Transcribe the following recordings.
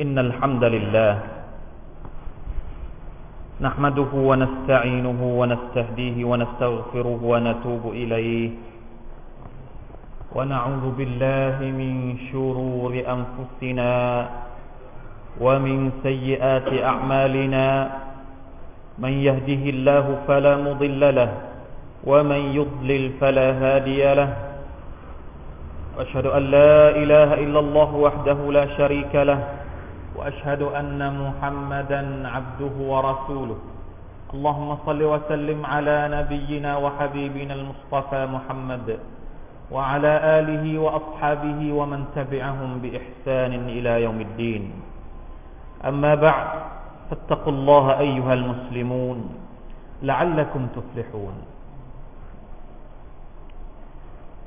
إن الحمد لله نحمده ونستعينه ونستهديه ونستغفره ونتوب إليه ونعوذ بالله من شرور أنفسنا ومن سيئات أعمالنا من يهده الله فلا مضل له ومن يضلل فلا هادي له وأشهد أن لا إله إلا الله وحده لا شريك له وأشهد أن محمدا عبده ورسوله اللهم صل وسلم على نبينا وحبيبنا المصطفى محمد وعلى آله وأصحابه ومن تبعهم بإحسان إلى يوم الدين أما بعد فاتقوا الله أيها المسلمون لعلكم تفلحون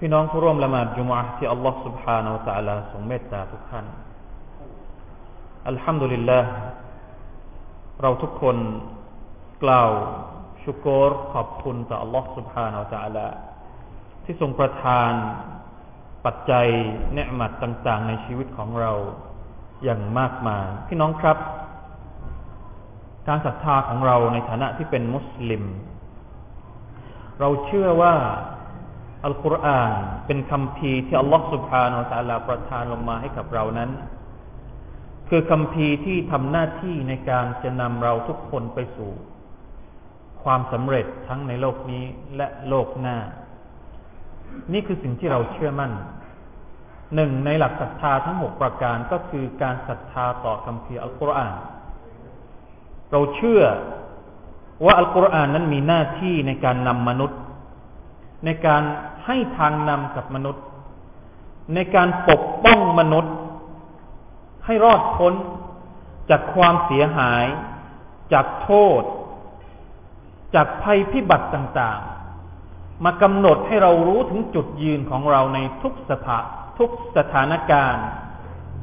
พี่น้องผู้ร่วมละหมาดจุมอะที่อัลลอฮ์ سبحانه และ تعالى ทรงเมตตาทุกท่าน อัลฮัมดุลิลลาห์เราทุกคนกล่าวชุกรขอบคุณต่ออัลลอฮ์ سبحانه และ تعالى ที่ทรงประทานปัจจัยเนืมัดต่าง ๆ ในชีวิตของเราอย่างมากมาย พี่น้องครับ การศรัทธาของเราในฐานะที่เป็นมุสลิม เราเชื่อว่าอัลกุรอานเป็นคำพีที่อัลลอฮฺสุบฮานาอัลลอฮฺประทานลงมาให้กับเรานั้น คือคำพีที่ทำหน้าที่ในการจะนำเราทุกคนไปสู่ ความสำเร็จทั้งในโลกนี้และโลกหน้า นี่คือสิ่งที่เราเชื่อมั่นหนึ่งในหลักศรัทธาทั้งหกประการก็คือการศรัทธาต่อคำพีอัลกุรอาน เราเชื่อว่าอัลกุรอานนั้นมีหน้าที่ในการนำมนุษย์ ในการให้ทางนำกับมนุษย์ ในการปกป้องมนุษย์ ให้รอดพ้นจากความเสียหาย จากโทษ จากภัยพิบัติต่างๆ มากำหนดให้เรารู้ถึงจุดยืนของเราในทุกสถาทุกสถานการณ์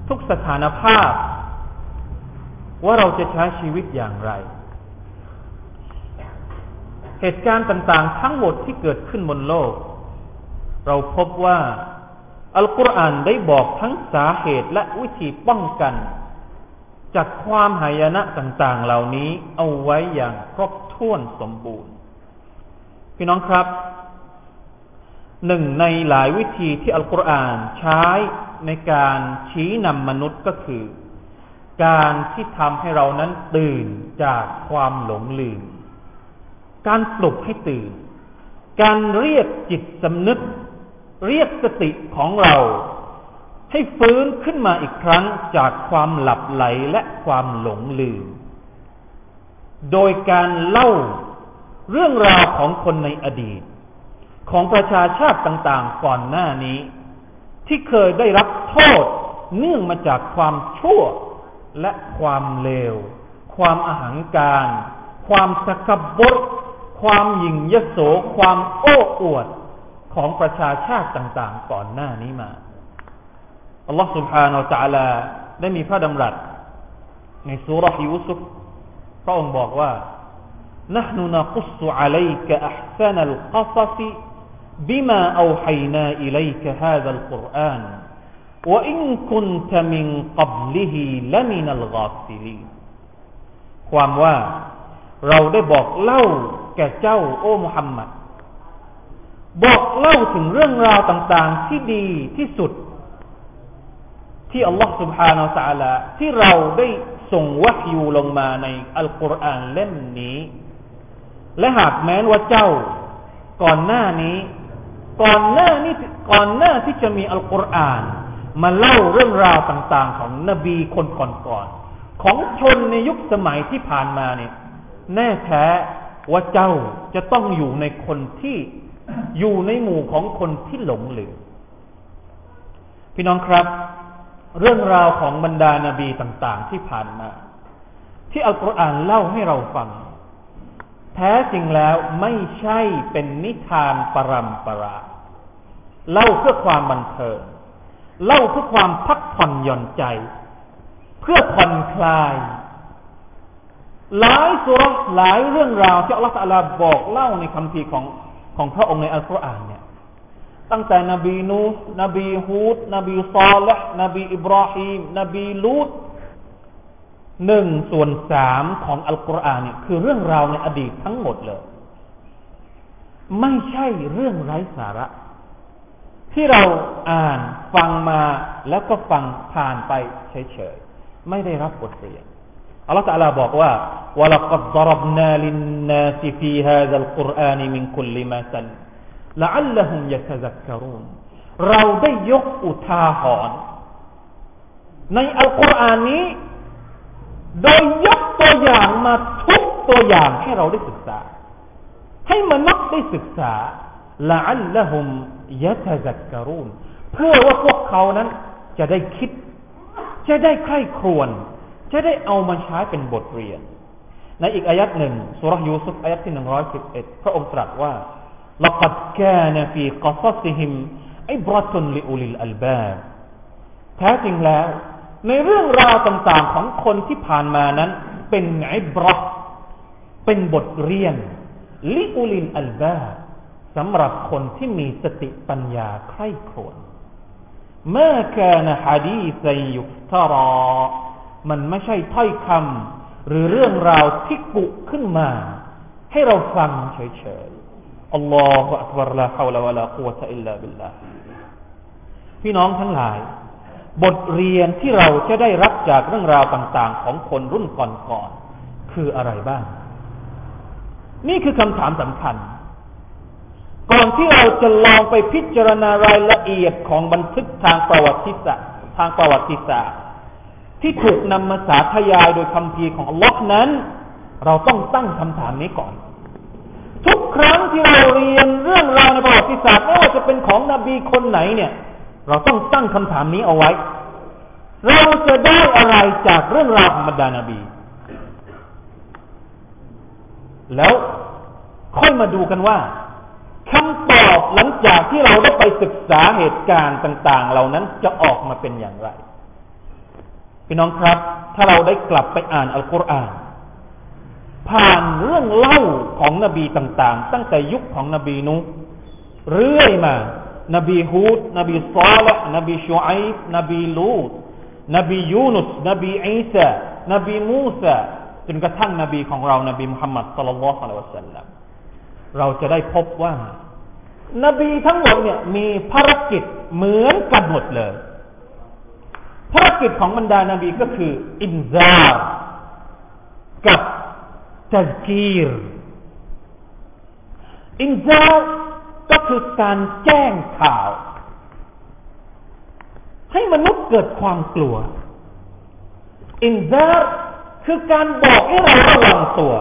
ทุกสถานภาพ ว่าเราจะใช้ชีวิตอย่างไร เหตุการณ์ต่างๆ ทั้งหมดที่เกิดขึ้นบนโลก เราพบว่า อัลกุรอานได้บอกทั้งสาเหตุและวิธีป้องกัน จากความหายนะต่าง ๆ เหล่านี้เอาไว้อย่างครบถ้วนสมบูรณ์ พี่น้องครับ หนึ่งในหลายวิธีที่อัลกุรอานใช้ในการชี้นำมนุษย์ก็คือ การที่ทำให้เรานั้นตื่นจากความหลงลืม การปลุกให้ตื่น การเรียกจิตสำนึก เรียกสติของเรา ให้ฟื้นขึ้นมาอีกครั้งจากความหลับไหลและความหลงลืม โดยการเล่าเรื่องราวของคนในอดีต ของประชาชาติต่างๆก่อนหน้านี้ ที่เคยได้รับโทษเนื่องมาจากความชั่วและความเลว ความอาหังการ ความสกบฏความหยิ่งยโส ความโอ้อวด ของประชาชาติต่างๆก่อนหน้านี้มา อัลลอฮฺ سبحانه และ تعالى ได้มีพระดำรัสในสุรยูซุฟพระองค์บอกว่า نحن نقص عليك أحسن القصص بما أوحينا إليك هذا القرآن وإن كنت من قبله لمن الغافلين ความว่าเราได้บอกเล่าแก่เจ้าโอ้มุฮัมมัด บอกเล่าถึงเรื่องราวต่างๆที่ดีที่สุด ที่อัลลอฮฺ سبحانه และ تعالى ที่เราได้ส่งวะฮยูลงมาในอัลกุรอานเล่มนี้ และหากแม้นว่าเจ้าก่อนหน้านี้ ก่อนหน้านี้ก่อนหน้าที่จะมีอัลกุรอานมาเล่าเรื่องราวต่างๆ ของนบีคนก่อนๆของชนในยุคสมัยที่ผ่านมาเนี่ยแน่แท้ว่าเจ้าจะต้องอยู่ในคนที่ อยู่ในหมู่ของคนที่หลงลืมพี่น้องครับ เรื่องราวของบรรดานาบีต่าง ๆ ที่ผ่านมา ที่อัลกุรอานเล่าให้เราฟัง แท้จริงแล้วไม่ใช่เป็นนิทานปรำปราเล่าเพื่อความบันเทิงเล่าเพื่อความพักผ่อนหย่อนใจ เพื่อผ่อนคลาย หลายสุรหลายเรื่องราวที่อัลลอฮฺบอกเล่าในคำพีของ ของพระองค์ในอัลกุรอานเนี่ยตั้งแต่นบีนูนบีฮูดนบีซอลและนบีอิบราฮิมนบีลูตหนึ่งส่วนสามของอัลกุรอานเนี่ยคือเรื่องราวในอดีตทั้งหมดเลย ไม่ใช่เรื่องไร้สาระ ที่เราอ่านฟังมาแล้วก็ฟังผ่านไปเฉยๆ ไม่ได้รับบทเรียน อัลลอฮฺตะลาบอกว่า وَلَقَدْ ضَرَبْنَا لِلنَّاسِ فِي هَذَا الْقُرْآنِ مِنْ كُلِّ مَثَلٍ لَعَلَّهُمْ يَتَذَكَّرُونَ เราได้ยกอุทาหรณ์ในอัลกุรอานนี้ โดยยกตัวอย่างมาทุกตัวอย่างให้เราได้ศึกษา ให้มนุษย์ได้ศึกษาละอัลละหุมยะตะซักกรูนเพื่อว่าพวกเขานั้นจะได้คิด จะได้ใคร่ครวญ จะได้เอามาใช้เป็นบทเรียน ในอีกอายัดหนึ่งสุรยูซุฟอายัดที่หนึ่งร้อยสิบเอ็ดพระองค์ตรัสว่า لقد كان في قصصهم อิบรตุนลิอุลิลอัลบาแท้จริงแล้ว ในเรื่องราวต่างๆของคนที่ผ่านมานั้น เป็นอิบรอเป็นบทเรียนลิอุลิลอัลบาสำหรับคนที่มีสติปัญญาใคร่ครวญเมื่อแ มันไม่ใช่ถ้อยคำหรือเรื่องราวที่กุขึ้นมา ให้เราฟังเฉยๆอัลลอฮฺอักบาร์ลาฮาวลาวะลากุวะตะอิลลาบิลลาพี่น้องทั้งหลาย บทเรียนที่เราจะได้รับจากเรื่องราวต่างๆ ของคนรุ่นก่อนๆคืออะไรบ้าง นี่คือคำถามสำคัญ ก่อนที่เราจะลองไปพิจารณารายละเอียดของบันทึกทางประวัติศาสตร์ทางประวัติศาสตร์ ที่ถูกนำมาสาธยายโดยคำพีของอัลลอฮ์นั้น เราต้องตั้งคำถามนี้ก่อน ทุกครั้งที่เราเรียนเรื่องราวในประวัติศาสตร์ไม่ว่าจะเป็นของนบีคนไหนเนี่ย เราต้องตั้งคำถามนี้เอาไว้ เราจะได้อะไรจากเรื่องราวของบรรดานาบี แล้วค่อยมาดูกันว่าคำตอบหลังจากที่เราได้ไปศึกษาเหตุการณ์ต่าง ๆ เหล่านั้นจะออกมาเป็นอย่างไร พี่น้องครับ ถ้าเราได้กลับไปอ่านอัลกุรอาน ผ่านเรื่องเล่าของนบีต่างๆ ตั้งแต่ยุคของนบีนุเรื่อยมา นบีฮูด นบีซาลห์นบีชูอัยนบีลูดนบียูนุส นบีอีสานบีมูซาจนกระทั่งนบีของเรา นบีมุฮัมมัดصلى الله عليه وسلم เราจะได้พบว่า นบีทั้งหมดเนี่ยมีภารกิจเหมือนกันหมดเลย ภารกิจของบรรดานาบีก็คือ إنذار กับ تذكير إنذار ก็คือการแจ้งข่าว ให้มนุษย์เกิดความกลัว อินซาร์คือการบอกให้เราระวังตัว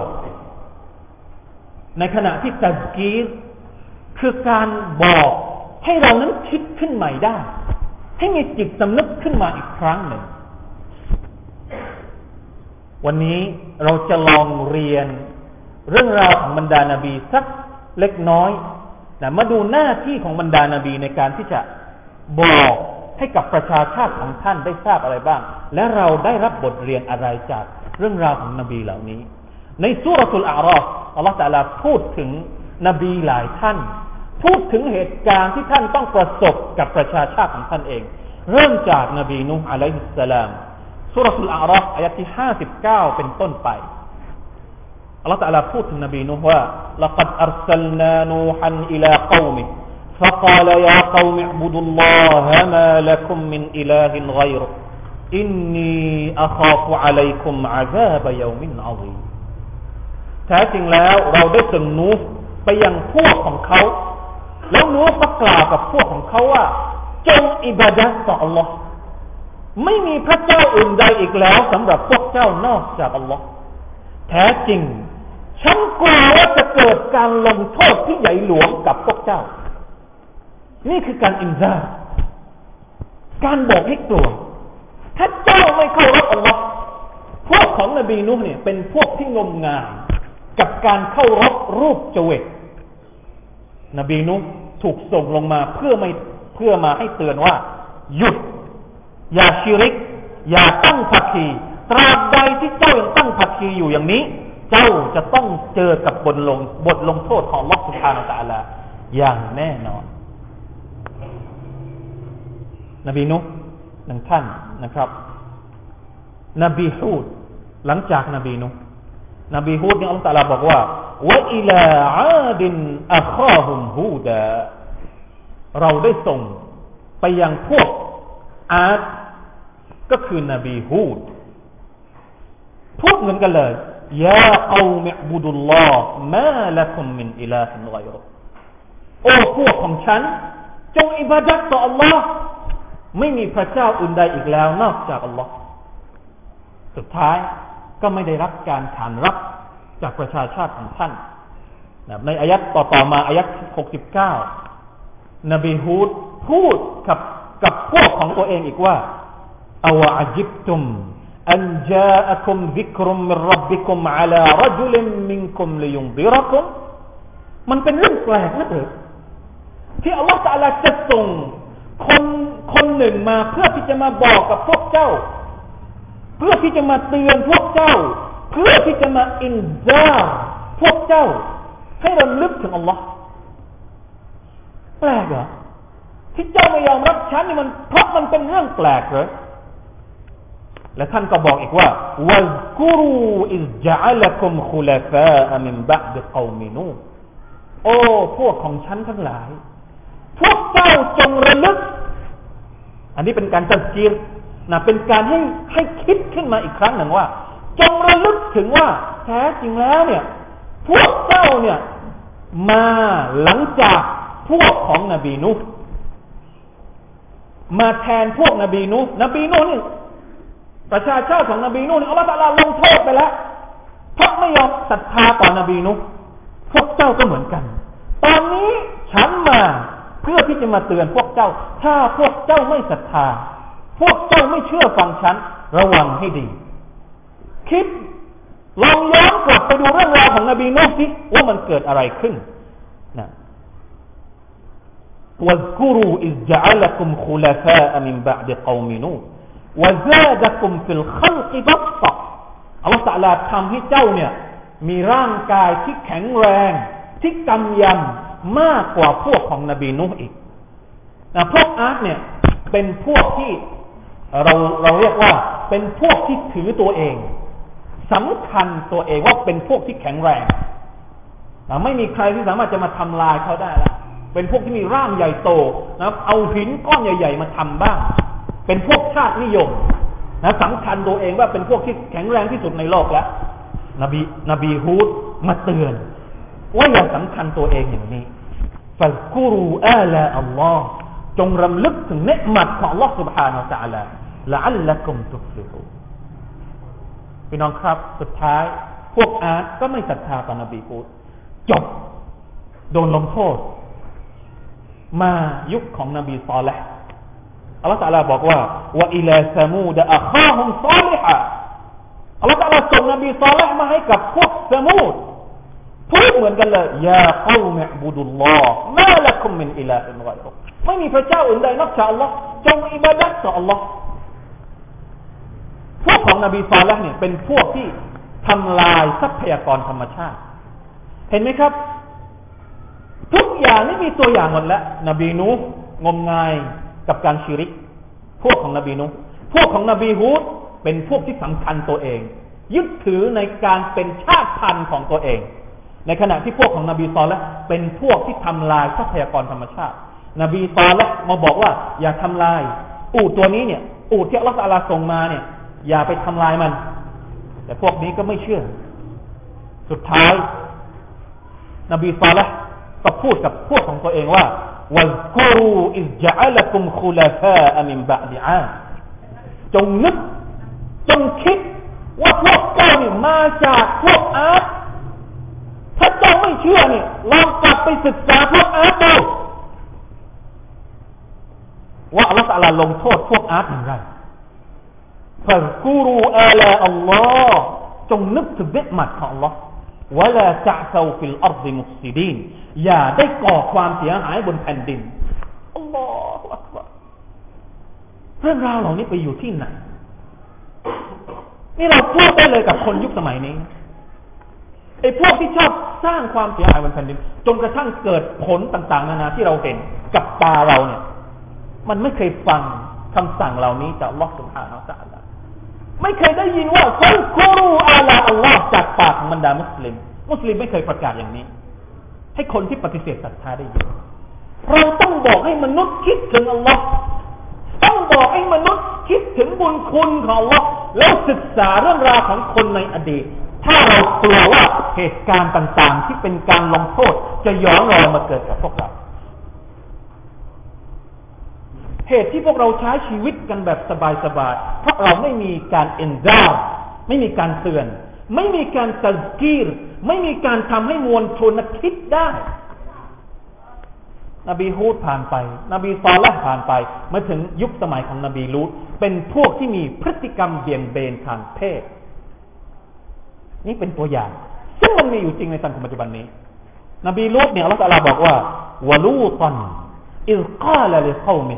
ในขณะที่ตักีรคือการบอกให้เรานั้นคิดขึ้นใหม่ได้ ให้มีจิตสำนึกขึ้นมาอีกครั้งหนึ่ง วันนี้เราจะลองเรียนเรื่องราวของบรรดานาบีสักเล็กน้อยนะมาดูหน้าที่ของบรรดานาบีในการที่จะบอกให้กับประชาชาติของท่านได้ทราบอะไรบ้าง และเราได้รับบทเรียนอะไรจากเรื่องราวของนบีเหล่านี้ ในสุรทูลอารอฟอัลลอฮฺตะลาพูดถึงนบีหลายท่าน พูดถึงเหตุการณ์ที่ท่านต้องประสบกับประชาชาติของท่านเอง เริ่มจากนบีนุฮ์อะลัยฮิสสลามสุรทูลอารอฟอายะที่ห้าสิบเก้าเป็นต้นไปอัลลอฮฺตะลาพูดถึงนบีนูฮ์ว่า لقد أرسلنا نوحا إلى قومه فقال يا قوم اعبدوا الله ما لكم من إله غيره إني أخاف عليكم عذاب يوم عظيم แท้จริงแล้วเราได้ส่งนูห์ไปยังพวกของเขา แล้วนูก็กล่าวกับพวกของเขาว่า จงอิบาดัตต่อ Allah ไม่มีพระเจ้าอื่นใดอีกแล้วสำหรับพวกเจ้านอกจาก Allah แท้จริง ฉันกลัวว่าจะเกิดการลงโทษที่ใหญ่หลวงกับพวกเจ้า นี่คือการอินซาการบอกให้กลัว ถ้าเจ้าไม่เข้ารับอัลลอฮ์พวกของนบีนุ่เนี่ย เป็นพวกที่งมงายกับการเข้ารบรูปเจวิตนบีนุ่ ถูกส่งลงมาเพื่อไม่เพื่อมาให้เตือนว่า หยุด อย่าชิริก อย่าตั้งผักคีตราบใดที่เจ้ายังตั้งผักคีอยู่อย่างนี้ เจ้าจะต้องเจอกับบทลงบทลงโทษของลอสุภานาตาลาอย่างแน่นอน นบีนุหนึ่งท่านนะครับ นบีฮูดหลังจากนบีนุ นบีฮูดเนี่ยอัลลอฮฺตะลาบอกว่าว่าอิลาอาดินอัคาฮุมฮูดาเราได้ส่งไปยังพวกอาดก็คือนบีฮูดพูดเหมือนกันเลยยาเอาเมบุดุลลอฮ์มาละคุมมินอิลาฮินไกรโอ้พวกของฉัน จงอิบาดัตต่อ Allah ไม่มีพระเจ้าอื่นใดอีกแล้วนอกจาก Allah สุดท้าย ก็ไม่ได้รับการขานรับจากประชาชาติของท่านในอายัดต่อมาอายัด69 นบีฮูดพูดกับกับพวกของตัวเองอีกว่าอาวะจิบตุมอันจาอัคุมดิกรุมรับบิคุมอัลารจุลิมมินคุมลิยุมดิรักุมมันเป็นเรื่องแปลกนะเถอะที่อัลลอฮฺตะลาจะส่งคนคนหนึ่งมาเพื่อที่จะมาบอกกับพวกเจ้า เพื่อที่จะมาเตือนพวกเจ้า เพื่อที่จะมาอินซาพวกเจ้า ให้รำลึกถึงอัลลอฮ์แปลกเหรอที่เจ้าไม่ยอมรับฉันนี่มันเพราะมันเป็นเรื่องแปลกเหรอและท่านก็บอกอีกว่าวัซกุรูอิสจัลคุมคุลฟามินบะดกอมินูโอ้พวกของฉันทั้งหลาย พวกเจ้าจงระลึก อันนี้เป็นการตัดจีร นะเป็นการให้ให้คิดขึ้นมาอีกครั้งหนึ่งว่า จงระลึกถึงว่าแท้จริงแล้วเนี่ย พวกเจ้าเนี่ย มาหลังจากพวกของนบีนุมาแทนพวกนบีนุนบีนุนี่ประชาชาติของนบีนูนอัลลอฮฺตะลาลงโทษไปแล้วเพราะไม่ยอมศรัทธาต่อนบีนูพวกเจ้าก็เหมือนกัน ตอนนี้ฉันมาเพื่อที่จะมาเตือนพวกเจ้า ถ้าพวกเจ้าไม่ศรัทธา พวกเจ้าไม่เชื่อฟังฉัน ระวังให้ดี คิดลองย้อนกลับไปดูเรื่องราวของนบีนูสิว่ามันเกิดอะไรขึ้นนะวัซกรูอิจอัลกุมคุลฟามินบะดกอมินูวะซาดกุมฟิลขัลกบัตตะอัลลอฮฺสัลาทำให้เจ้าเนี่ย มีร่างกายที่แข็งแรง ที่กำยำมากกว่าพวกของนบีนูอีกนะพวกอาร์ตเนี่ยเป็นพวกที่ เราเราเรียกว่าเป็นพวกที่ถือตัวเองสำคัญตัวเองว่าเป็นพวกที่แข็งแรงนะไม่มีใครที่สามารถจะมาทำลายเขาได้แล้วเป็นพวกที่มีร่างใหญ่โตนะเอาหินก้อนใหญ่ ๆ มาทำบ้าง เป็นพวกชาตินิยมนะสำคัญตัวเองว่าเป็นพวกที่แข็งแรงที่สุดในโลกแล้วนบีนบีฮูดมาเตือน ว่าอย่าสำคัญตัวเองอย่างนี้ฟัลกุรูอาลาอัลลอฮ์ จงรำลึกถึงเนืหมัดของ Allah سبحانه และ تعالى ละอัลละกุมตุฟลิฮูพี่น้องครับ สุดท้าย พวกอาร์ตก็ไม่ศรัทธาต่อนบีฮูดจบ โดนลงโทษ มายุคของนบีซอลและอัลลอฮฺตาลาบอกว่าว่าอิลาซามูดะอัคาฮุมซาลิฮะอัลลอฮฺตาลาส่งนบีซาลิฮมาให้กับพวกซามูดพูดเหมือนกันเลยยาเก้ามะบุดุลลอฮ์มาละคุมมินอิลาฮินไกรุ ไม่มีพระเจ้าอื่นใดนอกจากอัลลอฮ์จงอิบาดัตต่ออัลลอฮ์พวกของนบีซาลิฮเนี่ยเป็นพวกที่ทำลายทรัพยากรธรรมชาติ เห็นไหมครับ ทุกอย่างนี่มีตัวอย่างหมดแล้ว นบีนูฮ์งมงายกับการชิริก พวกของนบีนุพวกของนบีฮูดเป็นพวกที่สำคัญตัวเอง ยึดถือในการเป็นชาติพันธุ์ของตัวเอง ในขณะที่พวกของนบีซอลและเป็นพวกที่ทำลายทรัพยากรธรรมชาติ นบีตาลมาบอกว่า อย่าทำลาย อูดตัวนี้เนี่ย อูดที่อัลลอฮฺส่งมาเนี่ย อย่าไปทำลายมัน แต่พวกนี้ก็ไม่เชื่อ สุดท้าย นบีตาลก็พูดกับพวกของตัวเองว่าวัซกูรูอิจอัลกุมคุลาฟาอามิมบะดิอาจงนึก จงคิด ว่าพวกเจ้านี่มาจากพวกอาร์ถ้าเจ้าไม่เชื่อเนี่ลองกลับไปศึกษาพวกอาร์ดู ว่าอัลลอฮฺลงโทษพวกอาร์ตอย่างไรฟังกูรูอาลาอัลลอฮ์จงนึกถึงเนืหมัดของอัลลอฮ์ولا تعثوا في الأرض مفسدين อย่าได้ก่อความเสียหายบนแผ่นดินอัลลอฮฺเรื่องราวเหล่านี้ไปอยู่ที่ไหน นี่เราพูดได้เลยกับคนยุคสมัยนี้ไอ้พวกที่ชอบสร้างความเสียหายบนแผ่นดินจนกระทั่งเกิดผลต่าง ๆ นานาที่เราเห็นกับตาเราเนี่ย มันไม่เคยฟังคำสั่งเหล่านี้จากลอสุภาอัลลอฮฺแไม่เคยได้ยินว่าฟัลกุรูอาลาอัลลอฮ์จากปากของบรรดามุสลิม มุสลิมไม่เคยประกาศอย่างนี้ ให้คนที่ปฏิเสธศรัทธาได้ยินเราต้องบอกให้มนุษย์คิดถึงอัลลอฮ์ต้องบอกให้มนุษย์คิดถึงบุญคุณของอัลลอฮ์แล้วศึกษาเรื่องราวของคนในอดีต ถ้าเรากลัวว่าเหตุการณ์ต่างๆ ที่เป็นการลงโทษจะย้อนรอยมาเกิดกับพวกเรา เหตุที่พวกเราใช้ชีวิตกันแบบสบายๆเพราะเราไม่มีการเอ็นดาวไม่มีการเตือน ไม่มีการตัดกีร ไม่มีการทำให้มวลชนคิดได้ นบีฮูดผ่านไป นบีซอลละผ่านไปมาถึงยุคสมัยของนบีลูตเป็นพวกที่มีพฤติกรรมเบี่ยงเบนทางเพศ นี่เป็นตัวอย่าง ซึ่งมันมีอยู่จริงในสังคมปัจจุบันนี้ นบีลูตเนี่ยอัลลอฮฺบอกว่าวลูตันอิลกาลลิคอมิ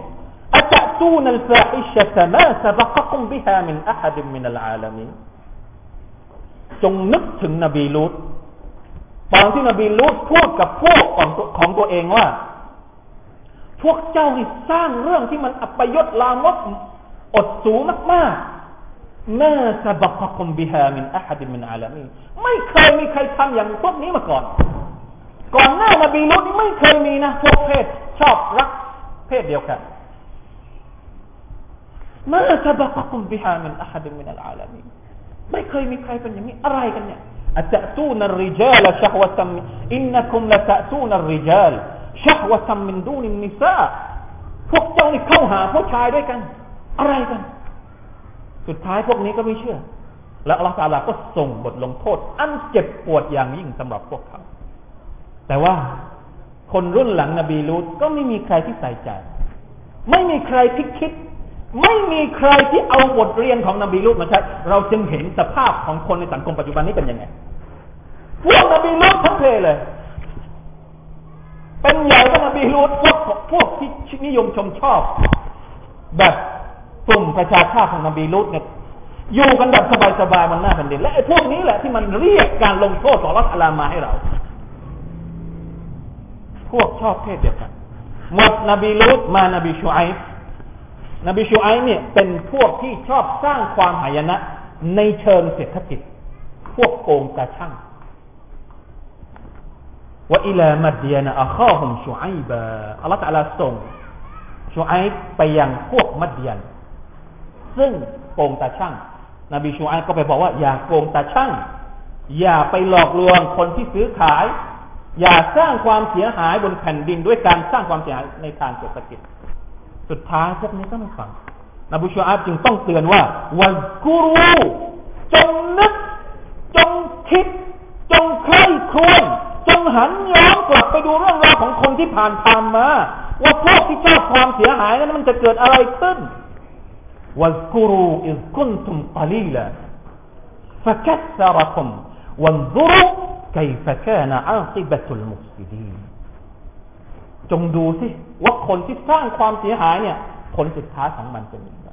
أتأتون الفاحشة ما سبقكم بها من أحد من العالمين จงนึกถึงนบีลูตตอนที่นบีลูตพูดกับพวกของของตัวเองว่า พวกเจ้าที่สร้างเรื่องที่มันอัปยศลามกอดสูงมากๆมาสบักคุมบิฮามินอะฮัดมินอาลามีไม่เคยมีใครทำอย่างพวกนี้มาก่อน ก่อนหน้านบีลูตนี่ไม่เคยมีนะพวกเพศชอบรักเพศเดียวกัน มาสบกคุมบิฮามินอะฮัดมินัลอาลามีไม่เคยมีใครเป็นอย่างนี้อะไรกันเนี่ยอัตตูนริจาลชฮวะตัมอินนัคุมละตะตูนริจาลชฮวะตัมมินดูนินิซาพวกเจ้านี่เข้าหาผู้ชายด้วยกัน อะไรกัน สุดท้ายพวกนี้ก็ไม่เชื่อ แล้วอัลลอฮฺตาลาก็ส่งบทลงโทษ อันเจ็บปวดอย่างยิ่งสำหรับพวกเขา แต่ว่าคนรุ่นหลังนบีลูตก็ไม่มีใครที่ใส่ใจ ไม่มีใครที่คิด ไม่มีใครที่เอาบทเรียนของนบีลูตมาใช้เราจึงเห็นสภาพของคนในสังคมปัจจุบันนี้เป็นยังไงพวกนบีลูตทั้งเพเลย เป็นใหญ่ก็นบีลูตพวกพวกที่นิยมชมชอบ แบบกลุ่มประชาชาติของนบีลูตเนี่ยอยู่กันแบบสบายๆมันน้าแผ่นดินและไอ้พวกนี้แหละที่มันเรียกการลงโทษขอรัฐอลามาให้เรา พวกชอบเพศเดียวกันหมดนบีลูตมานบีชูไอ นบีชูไอเนี่ยเป็นพวกที่ชอบสร้างความหายนะ ในเชิงเศรษฐกิจ พวกโกงกระช่างว่าอิลามัดเดียนอัข้าหุมชูไอบะอัลลอฮฺตะลาส่งชูไอไปยังพวกมัดเดียน ซึ่งโกงตาช่างนบีชูไอก็ไปบอกว่าอย่าโกงตาช่างอย่าไปหลอกลวงคนที่ซื้อขาย อย่าสร้างความเสียหายบนแผ่นดินด้วยการสร้างความเสียหายในทางเศรษฐกิจ สุดท้ายพวกนี้ก็ไม่ฟัง นบูชาอับจึงต้องเตือนว่าวันกูรูจงนึก จงคิด จงใคร่ครวญจงหันย้อนกลับไปดูเรื่องราวของคนที่ผ่านผ่านมา ว่าพวกที่ชอบความเสียหายนั้นมันจะเกิดอะไรขึ้นวันกูรูอิสกุนตุมกลีละ فكثركم وانظروا كيف كان عاقبة المفسدين จงดูสิว่าคนที่สร้างความเสียหายเนี่ย ผลสุดท้ายของมันเป็นอย่างไร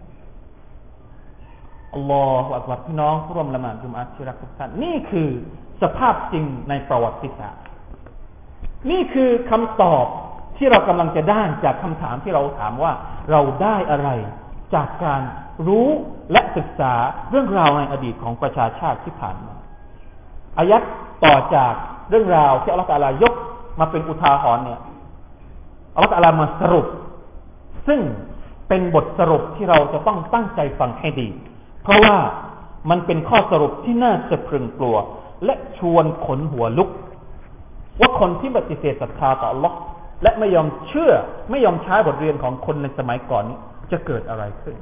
อัลลอฮฺอักบัรพี่น้องผู้ร่วมละหมาดจุมอาชิรักทุกท่านนี่คือสภาพจริงในประวัติศาสตร์นี่คือคำตอบที่เรากำลังจะได้จากคำถามที่เราถามว่าเราได้อะไรจากการรู้และศึกษาเรื่องราวในอดีตของประชาชาติที่ผ่านมาอายัดต่อจากเรื่องราวที่อัลลอฮฺตาลายกมาเป็นอุทาหรณ์เนี่ย อัลลอฮฺอาลามาสรุป ซึ่งเป็นบทสรุปที่เราจะต้องตั้งใจฟังให้ดี เพราะว่ามันเป็นข้อสรุปที่น่าสะพรึงกลัว และชวนขนหัวลุก ว่าคนที่ปฏิเสธศรัทธาต่อ Allah และไม่ยอมเชื่อ ไม่ยอมใช้บทเรียนของคนในสมัยก่อนนี้จะเกิดอะไรขึ้น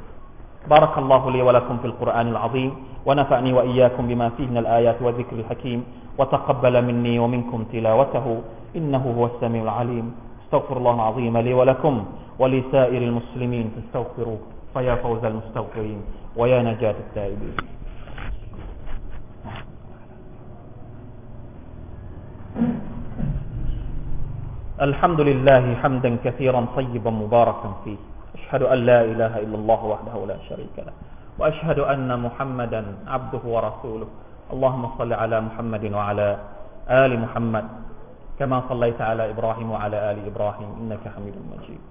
بارك الله لي ولكم في القرآن العظيم ونفعني وإياكم بما فيه من الآيات والذكر الحكيم وتقبل مني ومنكم تلاوته إنه هو السميع العليم استغفر الله العظيم لي ولكم ولسائر المسلمين فاستغفروه فيا فوز المستغفرين ويا نجاة التائبين. الحمد لله حمدا كثيرا طيبا مباركا فيه. أشهد أن لا إله إلا الله وحده لا شريك له. وأشهد أن محمدا عبده ورسوله. اللهم صل على محمد وعلى آل محمد. كما صليت على إبراهيم وعلى آل إبراهيم إنك حميد مجيد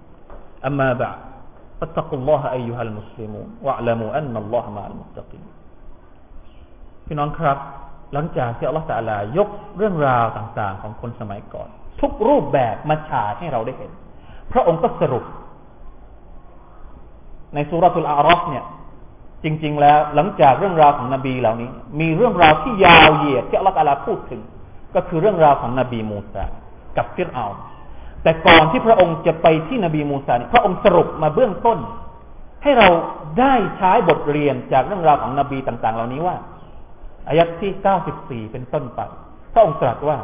أما بعد فاتقوا الله أيها المسلمون واعلموا أن الله مع المتقين พี่น้องครับ หลังจากที่อัลลอฮฺตาลายกเรื่องราวต่างๆ ของคนสมัยก่อน ทุกรูปแบบมาฉายให้เราได้เห็น พระองค์ก็สรุป ในสุรทูลอารอฟเนี่ย จริง ๆ แล้วหลังจากเรื่องราวของนบีเหล่านี้ มีเรื่องราวที่ยาวเหยียดที่อัลลอฮฺตาลาพูดถึง ก็คือเรื่องราวของนบีมูซากับฟิรเอาแต่ก่อนที่พระองค์จะไปที่นบีมูซาเนี่ยพระองค์สรุปมาเบื้องต้น ให้เราได้ใช้บทเรียนจากเรื่องราวของนบีต่าง ๆ เหล่านี้ว่าอายัดที่94เป็นต้นไปพระองค์ตรัสว่า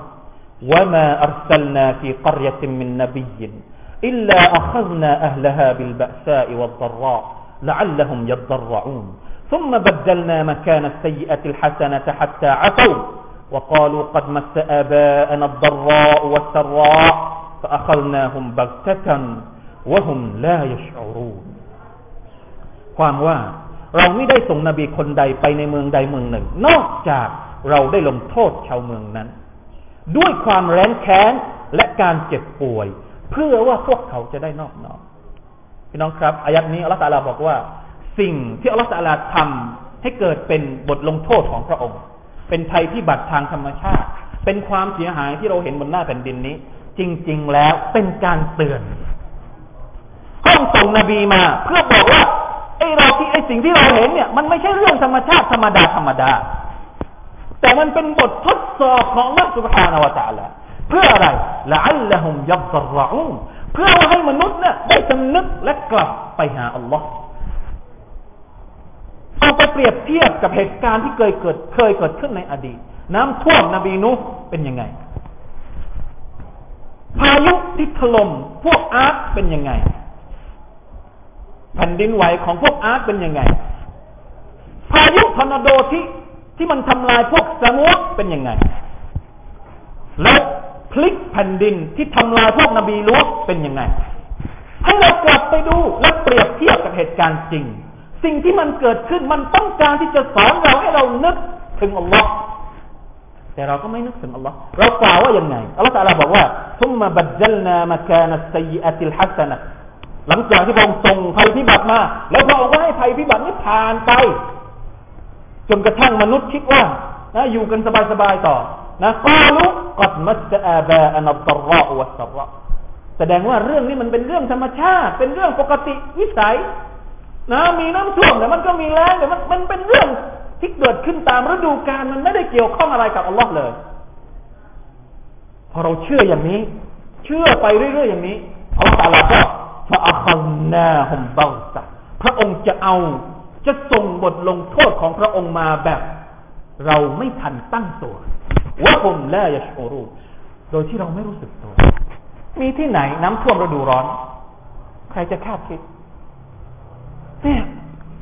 وما أرسلنا في قرية من نبي إلا أخذنا أهلها بالبأساء والضراء لعلهم يضرعون ثم بدلنا مكان السيئة الحسنة حتى عفوا وقالوا قد مس آباءنا الضراء والسراء فأخذناهم بغتة وهم لا يشعرون ความว่าเราไม่ได้ส่งนบีคนใดไปในเมืองใดเมืองหนึ่ง นอกจากเราได้ลงโทษชาวเมืองนั้น ด้วยความแร้นแค้นและการเจ็บป่วย เพื่อว่าพวกเขาจะได้นอบน้อมพี่น้องครับอายัดนี้อัลลอฮฺตาลาบอกว่า สิ่งที่อัลลอฮฺตาลาทำให้เกิดเป็นบทลงโทษของพระองค์ เป็นภัยพิบัติทางธรรมชาติ เป็นความเสียหายที่เราเห็นบนหน้าแผ่นดินนี้ จริง ๆ แล้วเป็นการเตือนพระองส่งนบีมา เพื่อบอกว่าไอเราที่ไอสิ่งที่เราเห็นเนี่ย มันไม่ใช่เรื่องธรรมชาติธรรมดาธรรมดา แต่มันเป็นบททดสอบของนักสุภานวตาละเพื่ออะไรละอัลละฮุมยับรอูเพื่อให้มนุษย์เนี่ยได้สำนึกและกลับไปหาอัลลอฮ์ เอาไปเปรียบเทียบกับเหตุการณ์ที่เคยเกิดเคยเกิดขึ้นในอดีต น้ำท่วมนบีนุเป็นยังไง พายุที่ถล่มพวกอาร์ตเป็นยังไง แผ่นดินไหวของพวกอาร์ตเป็นยังไง พายุทอร์นาโดที่ที่มันทำลายพวกสมุทเป็นยังไง แล้วพลิกแผ่นดินที่ทำลายพวกนบีลูกเป็นยังไง ให้เรากลับไปดูและเปรียบเทียบกับเหตุการณ์จริง สิ่งที่มันเกิดขึ้นมันต้องการที่จะสอนเราให้เรานึกถึงอัลลอฮ์แต่เราก็ไม่นึกถึงอัลลอฮ์เรากล่าวว่ายังไงอัลลอฮ์ตาลาบอกว่าทุมมาบัดจัลนามากานัสซีอัติลฮัสนะหลังจากที่พระองค์ส่งภัยพิบัติมา แล้วพระองค์ก็ให้ภัยพิบัตินี้ผ่านไป จนกระทั่งมนุษย์คิดว่านะอยู่กันสบายๆต่อนะกาลุกัดมัสอาบาอันัตรอวัสระแสดงว่าเรื่องนี้มันเป็นเรื่องธรรมชาติ เป็นเรื่องปกติวิสัย นะมีน้ำท่วมแต่มันก็มีแรงแต่มันมันเป็นเรื่องที่เกิดขึ้นตามฤดูกาลมันไม่ได้เกี่ยวข้องอะไรกับอัลลอฮ์เลย พอเราเชื่ออย่างนี้ เชื่อไปเรื่อยๆอย่างนี้อัลลอฮ์ตาลาก็ฟาอัคนาฮุมเบาตะพระองค์จะเอาจะส่งบทลงโทษของพระองค์มาแบบ เราไม่ทันตั้งตัวว่าผมแล่ยชโรูโดยที่เราไม่รู้สึกตัว มีที่ไหนน้ำท่วมฤดูร้อน ใครจะคาดคิด เนี่ย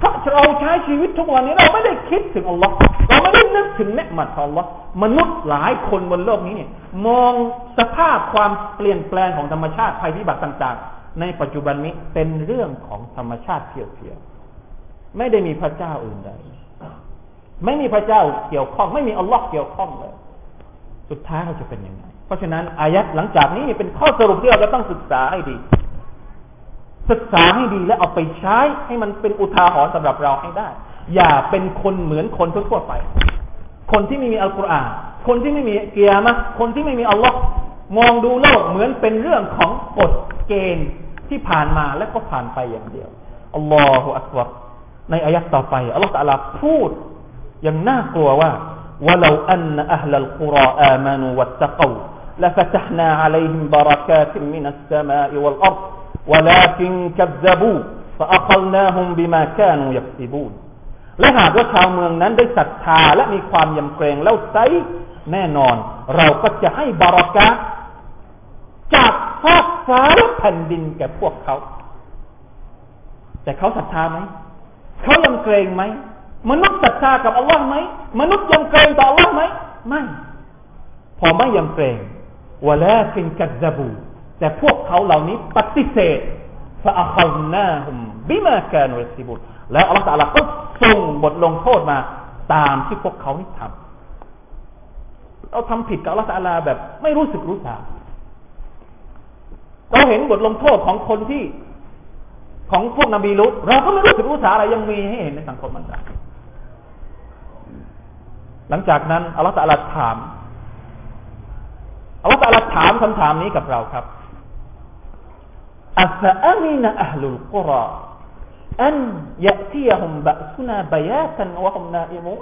ถ้าเราใช้ชีวิตทุกวันนี้เราไม่ได้คิดถึงอัลลอฮ์เราไม่ได้นึกถึงเนืมัดของอัลลอฮ์มนุษย์หลายคนบนโลกนี้เนี่ยมองสภาพความเปลี่ยนแปลงของธรรมชาติภัยพิบัติต่าง ๆ ในปัจจุบันนี้เป็นเรื่องของธรรมชาติเพียวๆไม่ได้มีพระเจ้าอื่นใดไม่มีพระเจ้าเกี่ยวข้อง ไม่มีอัลลอฮ์เกี่ยวข้องเลย สุดท้ายเราจะเป็นยังไง เพราะฉะนั้นอายัดหลังจากนี้เป็นข้อสรุปที่เราจะต้องศึกษาให้ดี ศึกษาให้ดีและเอาไปใช้ให้มันเป็นอุทาหรณ์สำหรับเราให้ได้ อย่าเป็นคนเหมือนคนทั่วไป คนที่ไม่มีอัลกุรอาน คนที่ไม่มีเกียร์มะคนที่ไม่มีอัลลอฮ์มองดูโลกเหมือนเป็นเรื่องของกฎเกณฑ์ที่ผ่านมาและก็ผ่านไปอย่างเดียว อัลลอฮฺอักบารในอายะต่อไป อัลลอฮฺตะลาพูดอย่างน่ากลัวว่า ولو أن أهل القرى آمنوا واتقوا لفتحنا عليهم بركات من السماء والأرض ولكن كذبوا فأخذناهم بما كانوا يكسبون และหากว่าชาวเมืองนั้นได้ศรัทธาและมีความยำเกรงแล้วไซแน่นอน เราก็จะให้บารักะจากฟากฟ้าและแผ่นดินแก่พวกเขา แต่เขาศรัทธาไหม เขายำเกรงไหม มนุษย์ศรัทธากับอัลลอฮ์ไหม มนุษย์ยำเกรงต่ออัลลอฮ์ไหม ไม่ พอไม่ยำเกรงวะลาฟินกัดซบู แต่พวกเขาเหล่านี้ปฏิเสธฟาอัคลนาฮุมบิมาแกนุยซิบุตแล้วอัลลอฮฺตาลาก็ส่งบทลงโทษมาตามที่พวกเขานี่ทำเราทำผิดกับอัลลอฮฺตาลาแบบไม่รู้สึกรู้สาเราเห็นบทลงโทษของคนที่ของพวกนบีลุตเราก็ไม่รู้สึกรู้สาอะไรยังมีให้เห็นในสังคมมันได้หลังจากนั้นอัลลอฮฺตะลาถามอัลลอฮฺตะลาถามคำถามนี้กับเราครับ อัฟอามินอัลลุลกุรอันยะตียฮุมบะสุนาบยาตันวะฮุมนาอิมูน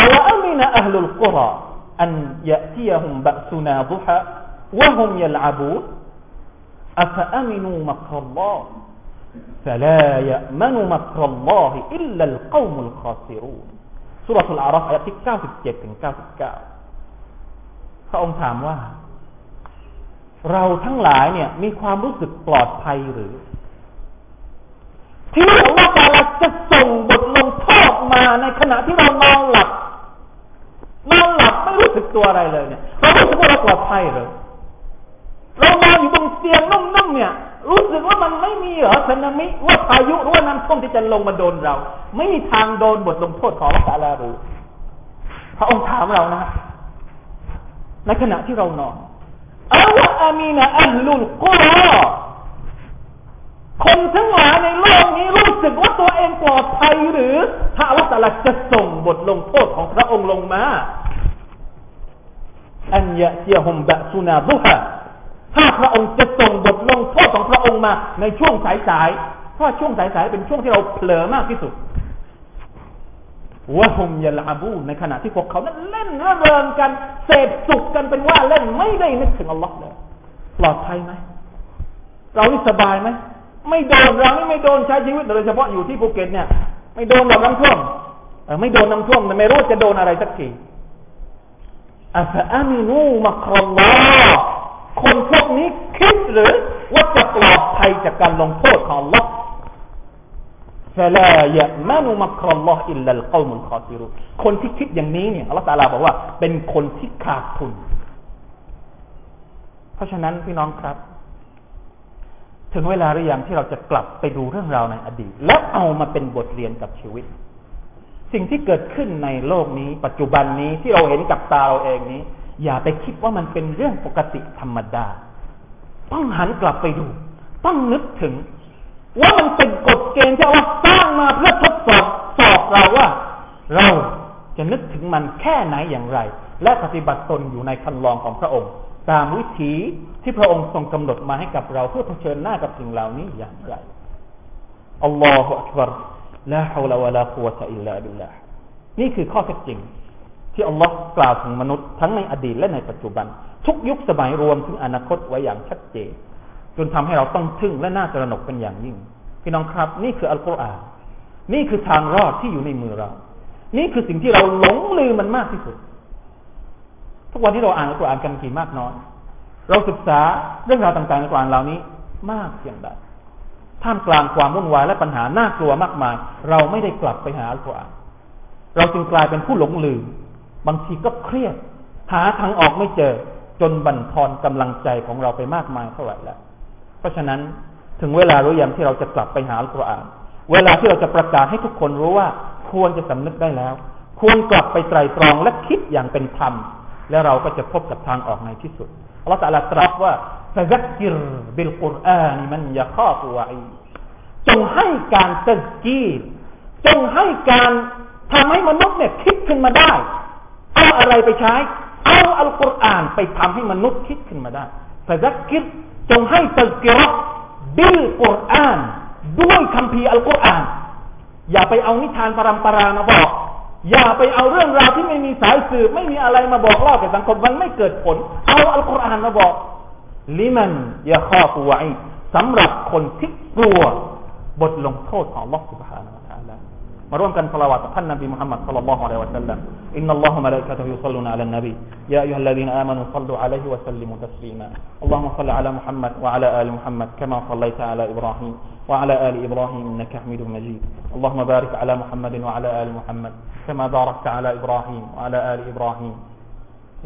อัลอามินอัลลุลกุรอันยะตียฮุมบะสุนาดุฮะวะฮุมยัลอาบูนอัฟอามินูมักรลลอฮ فلا يأمن مكر الله إلا القوم الخاسرون สุรทูลอารัฟอายะที่97ถึง99พระองค์ถามว่า เราทั้งหลายเนี่ย มีความรู้สึกปลอดภัยหรือ ที่อัลลอฮฺตาลาจะส่งบทลงโทษมาในขณะที่เรานอนหลับนอนหลับไม่รู้สึกตัวอะไรเลยเนี่ยเรารู้สึกว่าเราปลอดภัยเลยเรานอนอยู่บนเตียงนุ่มๆเนี่ย รู้สึกว่ามันไม่มีเหรอสึนามิว่าพายุหรือว่าน้ำท่วมที่จะลงมาโดนเรา ไม่มีทางโดนบทลงโทษของพระตาลาหรือพระองค์ถามเรานะในขณะที่เรานอนอาวะอา มีนะอัลลุลกุรอคนทั้งหลายในโลกนี้รู้สึกว่าตัวเองปลอดภัยหรือ ถ้าอัลลอฮฺจะส่งบทลงโทษของพระองค์ลงมา อันยะเซียฮุมบะซุนาบุฮะถ้าพระองค์จะส่งบทลงโทษของพระองค์มา ในช่วงสายๆ เพราะช่วงสายๆ เป็นช่วงที่เราเผลอมากที่สุดวะฮุมยลาบูในขณะที่พวกเขานั้นเล่นระเริงกัน เสพสุขกันเป็นว่าเล่นไม่ได้นึกถึงอัลลอฮ์เลย ปลอดภัยไหมเรานี่สบายไหมไม่โดนเราไม่โดนใช้ชีวิตโดยเฉพาะอยู่ที่ภูเก็ตเนี่ย ไม่โดนหรอกน้ำท่วมไม่โดนน้ำท่วมแต่ไม่รู้จะโดนอะไรสักทีอัฟอามินูมักรอลลอฮ์คนพวกนี้คิดหรือว่าจะปลอดภัยจากการลงโทษของ Allah فلا يأمن مكر الله إلا القوم الخاسرون คนที่คิดอย่างนี้เนี่ยอัลลอฮฺตาลาบอกว่า เป็นคนที่ขาดทุน เพราะฉะนั้นพี่น้องครับ ถึงเวลาหรือยังที่เราจะกลับไปดูเรื่องราวในอดีต แล้วเอามาเป็นบทเรียนกับชีวิต สิ่งที่เกิดขึ้นในโลกนี้ ปัจจุบันนี้ที่เราเห็นกับตาเราเองนี้ อย่าไปคิดว่ามันเป็นเรื่องปกติธรรมดา ต้องหันกลับไปดู ต้องนึกถึง ว่ามันเป็นกฎเกณฑ์ที่เราสร้างมาเพื่อทดสอบสอบเราว่า เราจะนึกถึงมันแค่ไหนอย่างไร และปฏิบัติตนอยู่ในคันลองของพระองค์ ตามวิถีที่พระองค์ทรงกำหนดมาให้กับเรา เพื่อเผชิญหน้ากับสิ่งเหล่านี้อย่างไรอัลลอฮฺอักบารลาฮาวลาวะลาคุวะตะอิลลาบิลลานี่คือข้อเท็จจริง ที่อัลลอฮ์กล่าวถึงมนุษย์ทั้งในอดีตและในปัจจุบัน ทุกยุคสมัยรวมถึงอนาคตไว้อย่างชัดเจน จนทำให้เราต้องทึ่งและน่าตระหนกเป็นอย่างยิ่ง พี่น้องครับ นี่คืออัลกุรอานนี่คือทางรอดที่อยู่ในมือเรา นี่คือสิ่งที่เราหลงลืมมันมากที่สุด ทุกวันที่เราอ่านอัลกุรอานกันกี่มากน้อยเราศึกษาเรื่องราวต่างๆในอัลกุรอานเหล่านี้มากเพียงใดท่ามกลางความวุ่นวายและปัญหาน่ากลัวมากมาย เราไม่ได้กลับไปหาอัลกุรอานเราจึงกลายเป็นผู้หลงลืม บางทีก็เครียด หาทางออกไม่เจอ จนบั่นทอนกำลังใจของเราไปมากมายเท่าไหร่แล้ว เพราะฉะนั้นถึงเวลารู้ยังที่เราจะกลับไปหาอัลกุรอาน เวลาที่เราจะประกาศให้ทุกคนรู้ว่า ควรจะสำนึกได้แล้ว ควรกลับไปไตรตรองและคิดอย่างเป็นธรรม แล้วเราก็จะพบกับทางออกในที่สุดอัลลอฮฺตรัสตรัสว่าฟะซักกิรบิลกุรอานมันยะข้าตัวอีจงให้การตะกีจงให้การทำให้มนุษย์เนี่ยคิดขึ้นมาได้ เอาอะไรไปใช้ เอาอัลกุรอานไปทำให้มนุษย์คิดขึ้นมาได้ฟะซักกิรจงให้ตะกิรบิลกุรอาน ด้วยคำพีอัลกุรอาน อย่าไปเอานิทานปรำปรามาบอก อย่าไปเอาเรื่องราวที่ไม่มีสายสืบไม่มีอะไรมาบอกเล่าแก่สังคมมันไม่เกิดผล เอาอัลกุรอานมาบอกلمن يخاف وعيد สำหรับคนที่กลัวบทลงโทษของลอสุบฮาน มาร่วมกันสละวัตท่านนบีมุฮัมมัด صلى الله عليه وسلم إن الله وملائكته يصلون على النبي يا أيها الذين آمنوا صلوا عليه وسلموا تسليما اللهم صل على محمد وعلى آل محمد كما صليت على إبراهيم وعلى آل إبراهيم إنك حميد مجيد اللهم بارك على محمد وعلى آل محمد كما باركت على إبراهيم وعلى آل إبراهيم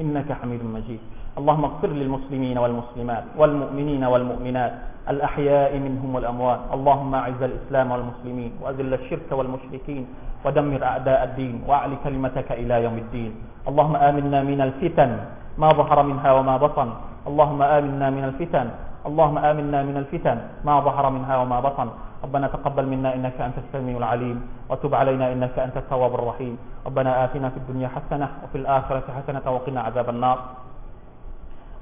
إنك حميد مجيد اللهم اغفر للمسلمين والمسلمات والمؤمنين والمؤمنات الأحياء منهم والأموات. اللهم أعز الإسلام والمسلمين وأذل الشرك والمشركين ودمر أعداء الدين وأعل كلمتك إلى يوم الدين. اللهم آمنا من الفتن ما ظهر منها وما بطن. اللهم آمنا من الفتن. اللهم آمنا من الفتن ما ظهر منها وما بطن. ربنا تقبل منا إنك أنت السميع العليم وتب علينا إنك أنت التواب الرحيم. ربنا آتنا في الدنيا حسنة وفي الآخرة حسنة وقنا عذاب النار.